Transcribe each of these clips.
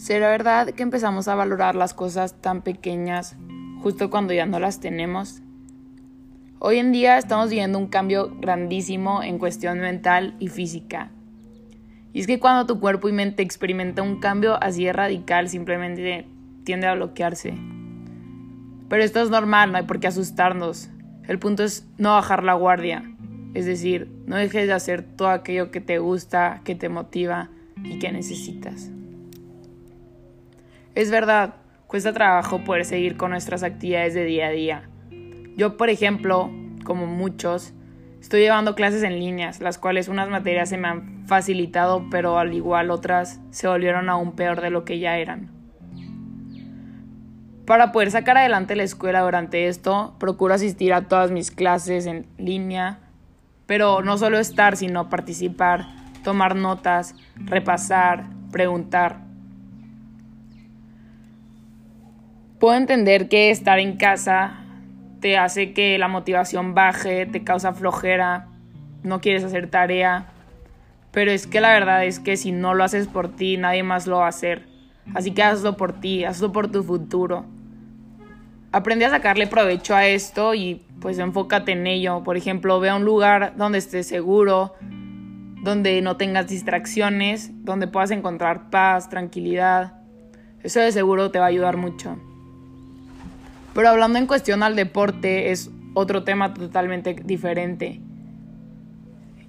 ¿Será verdad que empezamos a valorar las cosas tan pequeñas justo cuando ya no las tenemos? Hoy en día estamos viviendo un cambio grandísimo en cuestión mental y física. Y es que cuando tu cuerpo y mente experimenta un cambio así radical, simplemente tiende a bloquearse. Pero esto es normal, no hay por qué asustarnos. El punto es no bajar la guardia. Es decir, no dejes de hacer todo aquello que te gusta, que te motiva y que necesitas. Es verdad, cuesta trabajo poder seguir con nuestras actividades de día a día. Yo, por ejemplo, como muchos, estoy llevando clases en líneas, las cuales unas materias se me han facilitado, pero al igual otras se volvieron aún peor de lo que ya eran. Para poder sacar adelante la escuela durante esto, procuro asistir a todas mis clases en línea, pero no solo estar, sino participar, tomar notas, repasar, preguntar. Puedo entender que estar en casa te hace que la motivación baje, te causa flojera, no quieres hacer tarea, pero es que la verdad es que si no lo haces por ti, nadie más lo va a hacer. Así que hazlo por ti, hazlo por tu futuro aprende a sacarle provecho a esto y pues enfócate en ello. Por ejemplo, ve a un lugar donde estés seguro, donde no tengas distracciones, donde puedas encontrar paz, tranquilidad. Eso de seguro te va a ayudar mucho. Pero hablando en cuestión al deporte, es otro tema totalmente diferente.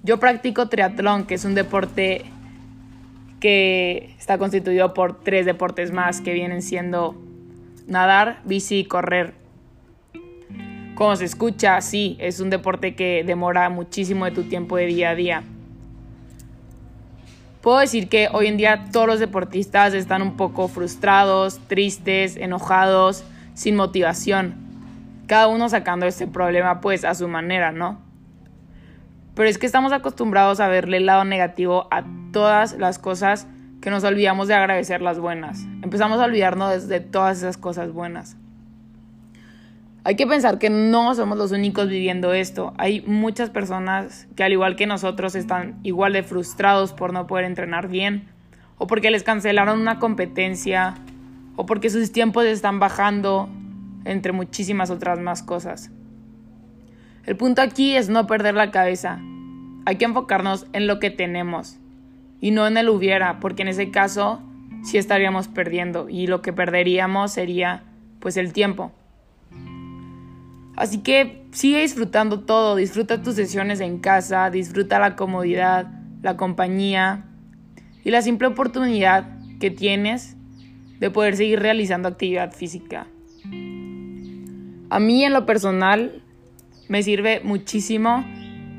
Yo practico triatlón, que es un deporte que está constituido por tres deportes más que vienen siendo nadar, bici y correr. Como se escucha, sí, es un deporte que demora muchísimo de tu tiempo de día a día. Puedo decir que hoy en día todos los deportistas están un poco frustrados, tristes, enojados, sin motivación. Cada uno sacando este problema pues a su manera, ¿no? Pero es que estamos acostumbrados a verle el lado negativo a todas las cosas que nos olvidamos de agradecer las buenas. Empezamos a olvidarnos de todas esas cosas buenas. Hay que pensar que no somos los únicos viviendo esto. Hay muchas personas que al igual que nosotros están igual de frustrados por no poder entrenar bien, o porque les cancelaron una competencia, o porque sus tiempos están bajando, entre muchísimas otras más cosas. El punto aquí es no perder la cabeza. Hay que enfocarnos en lo que tenemos y no en el hubiera, porque en ese caso sí estaríamos perdiendo y lo que perderíamos sería pues el tiempo. Así que sigue disfrutando todo, disfruta tus sesiones en casa, disfruta la comodidad, la compañía y la simple oportunidad que tienes de poder seguir realizando actividad física. A mí en lo personal me sirve muchísimo,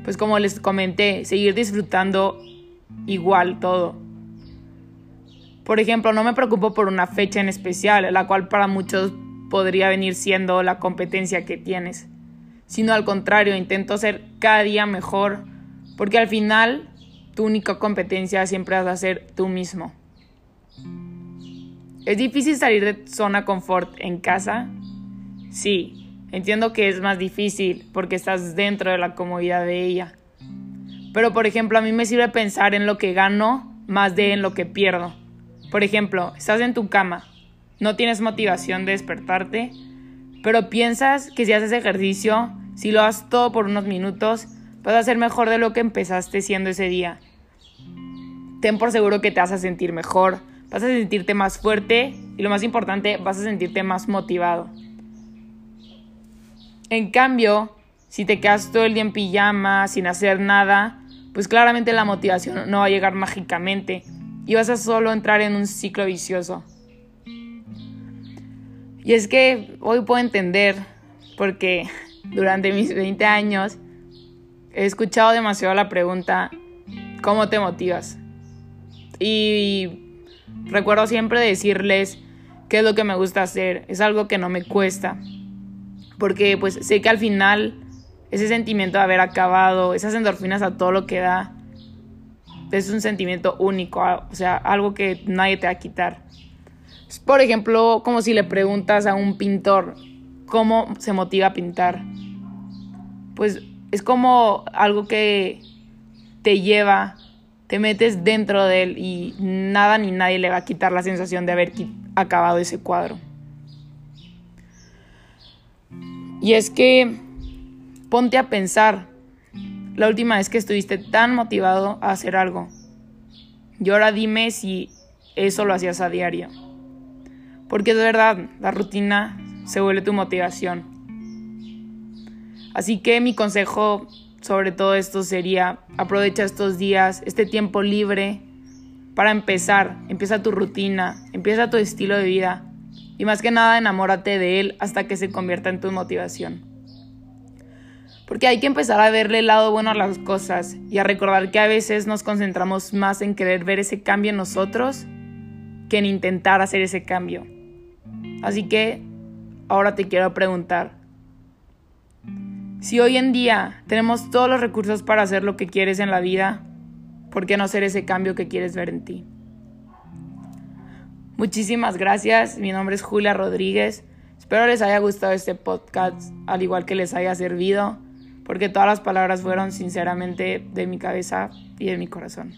pues como les comenté, seguir disfrutando igual todo. Por ejemplo, no me preocupo por una fecha en especial, la cual para muchos podría venir siendo la competencia que tienes, sino al contrario, intento ser cada día mejor, porque al final tu única competencia siempre vas a ser tú mismo. ¿Es difícil salir de zona confort en casa? Sí, entiendo que es más difícil porque estás dentro de la comodidad de ella pero, por ejemplo, a mí me sirve pensar en lo que gano más de en lo que pierdo. Por ejemplo, estás en tu cama, no tienes motivación de despertarte, pero piensas que si haces ejercicio, si lo haces todo por unos minutos, vas a ser mejor de lo que empezaste siendo ese día. Ten por seguro que te vas a sentir mejor, vas a sentirte más fuerte y lo más importante, vas a sentirte más motivado. En cambio, si te quedas todo el día en pijama, sin hacer nada, pues claramente la motivación no va a llegar mágicamente y vas a solo entrar en un ciclo vicioso. Y es que hoy puedo entender, porque durante mis 20 años he escuchado demasiado la pregunta, ¿cómo te motivas? Y recuerdo siempre decirles qué es lo que me gusta hacer, es algo que no me cuesta, porque pues sé que al final ese sentimiento de haber acabado, esas endorfinas a todo lo que da, es un sentimiento único, o sea, algo que nadie te va a quitar. Es, por ejemplo, como si le preguntas a un pintor cómo se motiva a pintar. Pues es como algo que te lleva te metes dentro de él y nada ni nadie le va a quitar la sensación de haber acabado ese cuadro. Y es que ponte a pensar la última vez que estuviste tan motivado a hacer algo. Y ahora dime si eso lo hacías a diario. Porque es verdad, la rutina se vuelve tu motivación. Así que mi consejo sobre todo esto sería aprovecha estos días, este tiempo libre para empezar, empieza tu rutina, empieza tu estilo de vida y más que nada enamórate de él hasta que se convierta en tu motivación. Porque hay que empezar a verle el lado bueno a las cosas y a recordar que a veces nos concentramos más en querer ver ese cambio en nosotros que en intentar hacer ese cambio. Así que ahora te quiero preguntar, si hoy en día tenemos todos los recursos para hacer lo que quieres en la vida, ¿por qué no hacer ese cambio que quieres ver en ti? Muchísimas gracias, mi nombre es Julia Rodríguez. Espero les haya gustado este podcast, al igual que les haya servido, porque todas las palabras fueron sinceramente de mi cabeza y de mi corazón.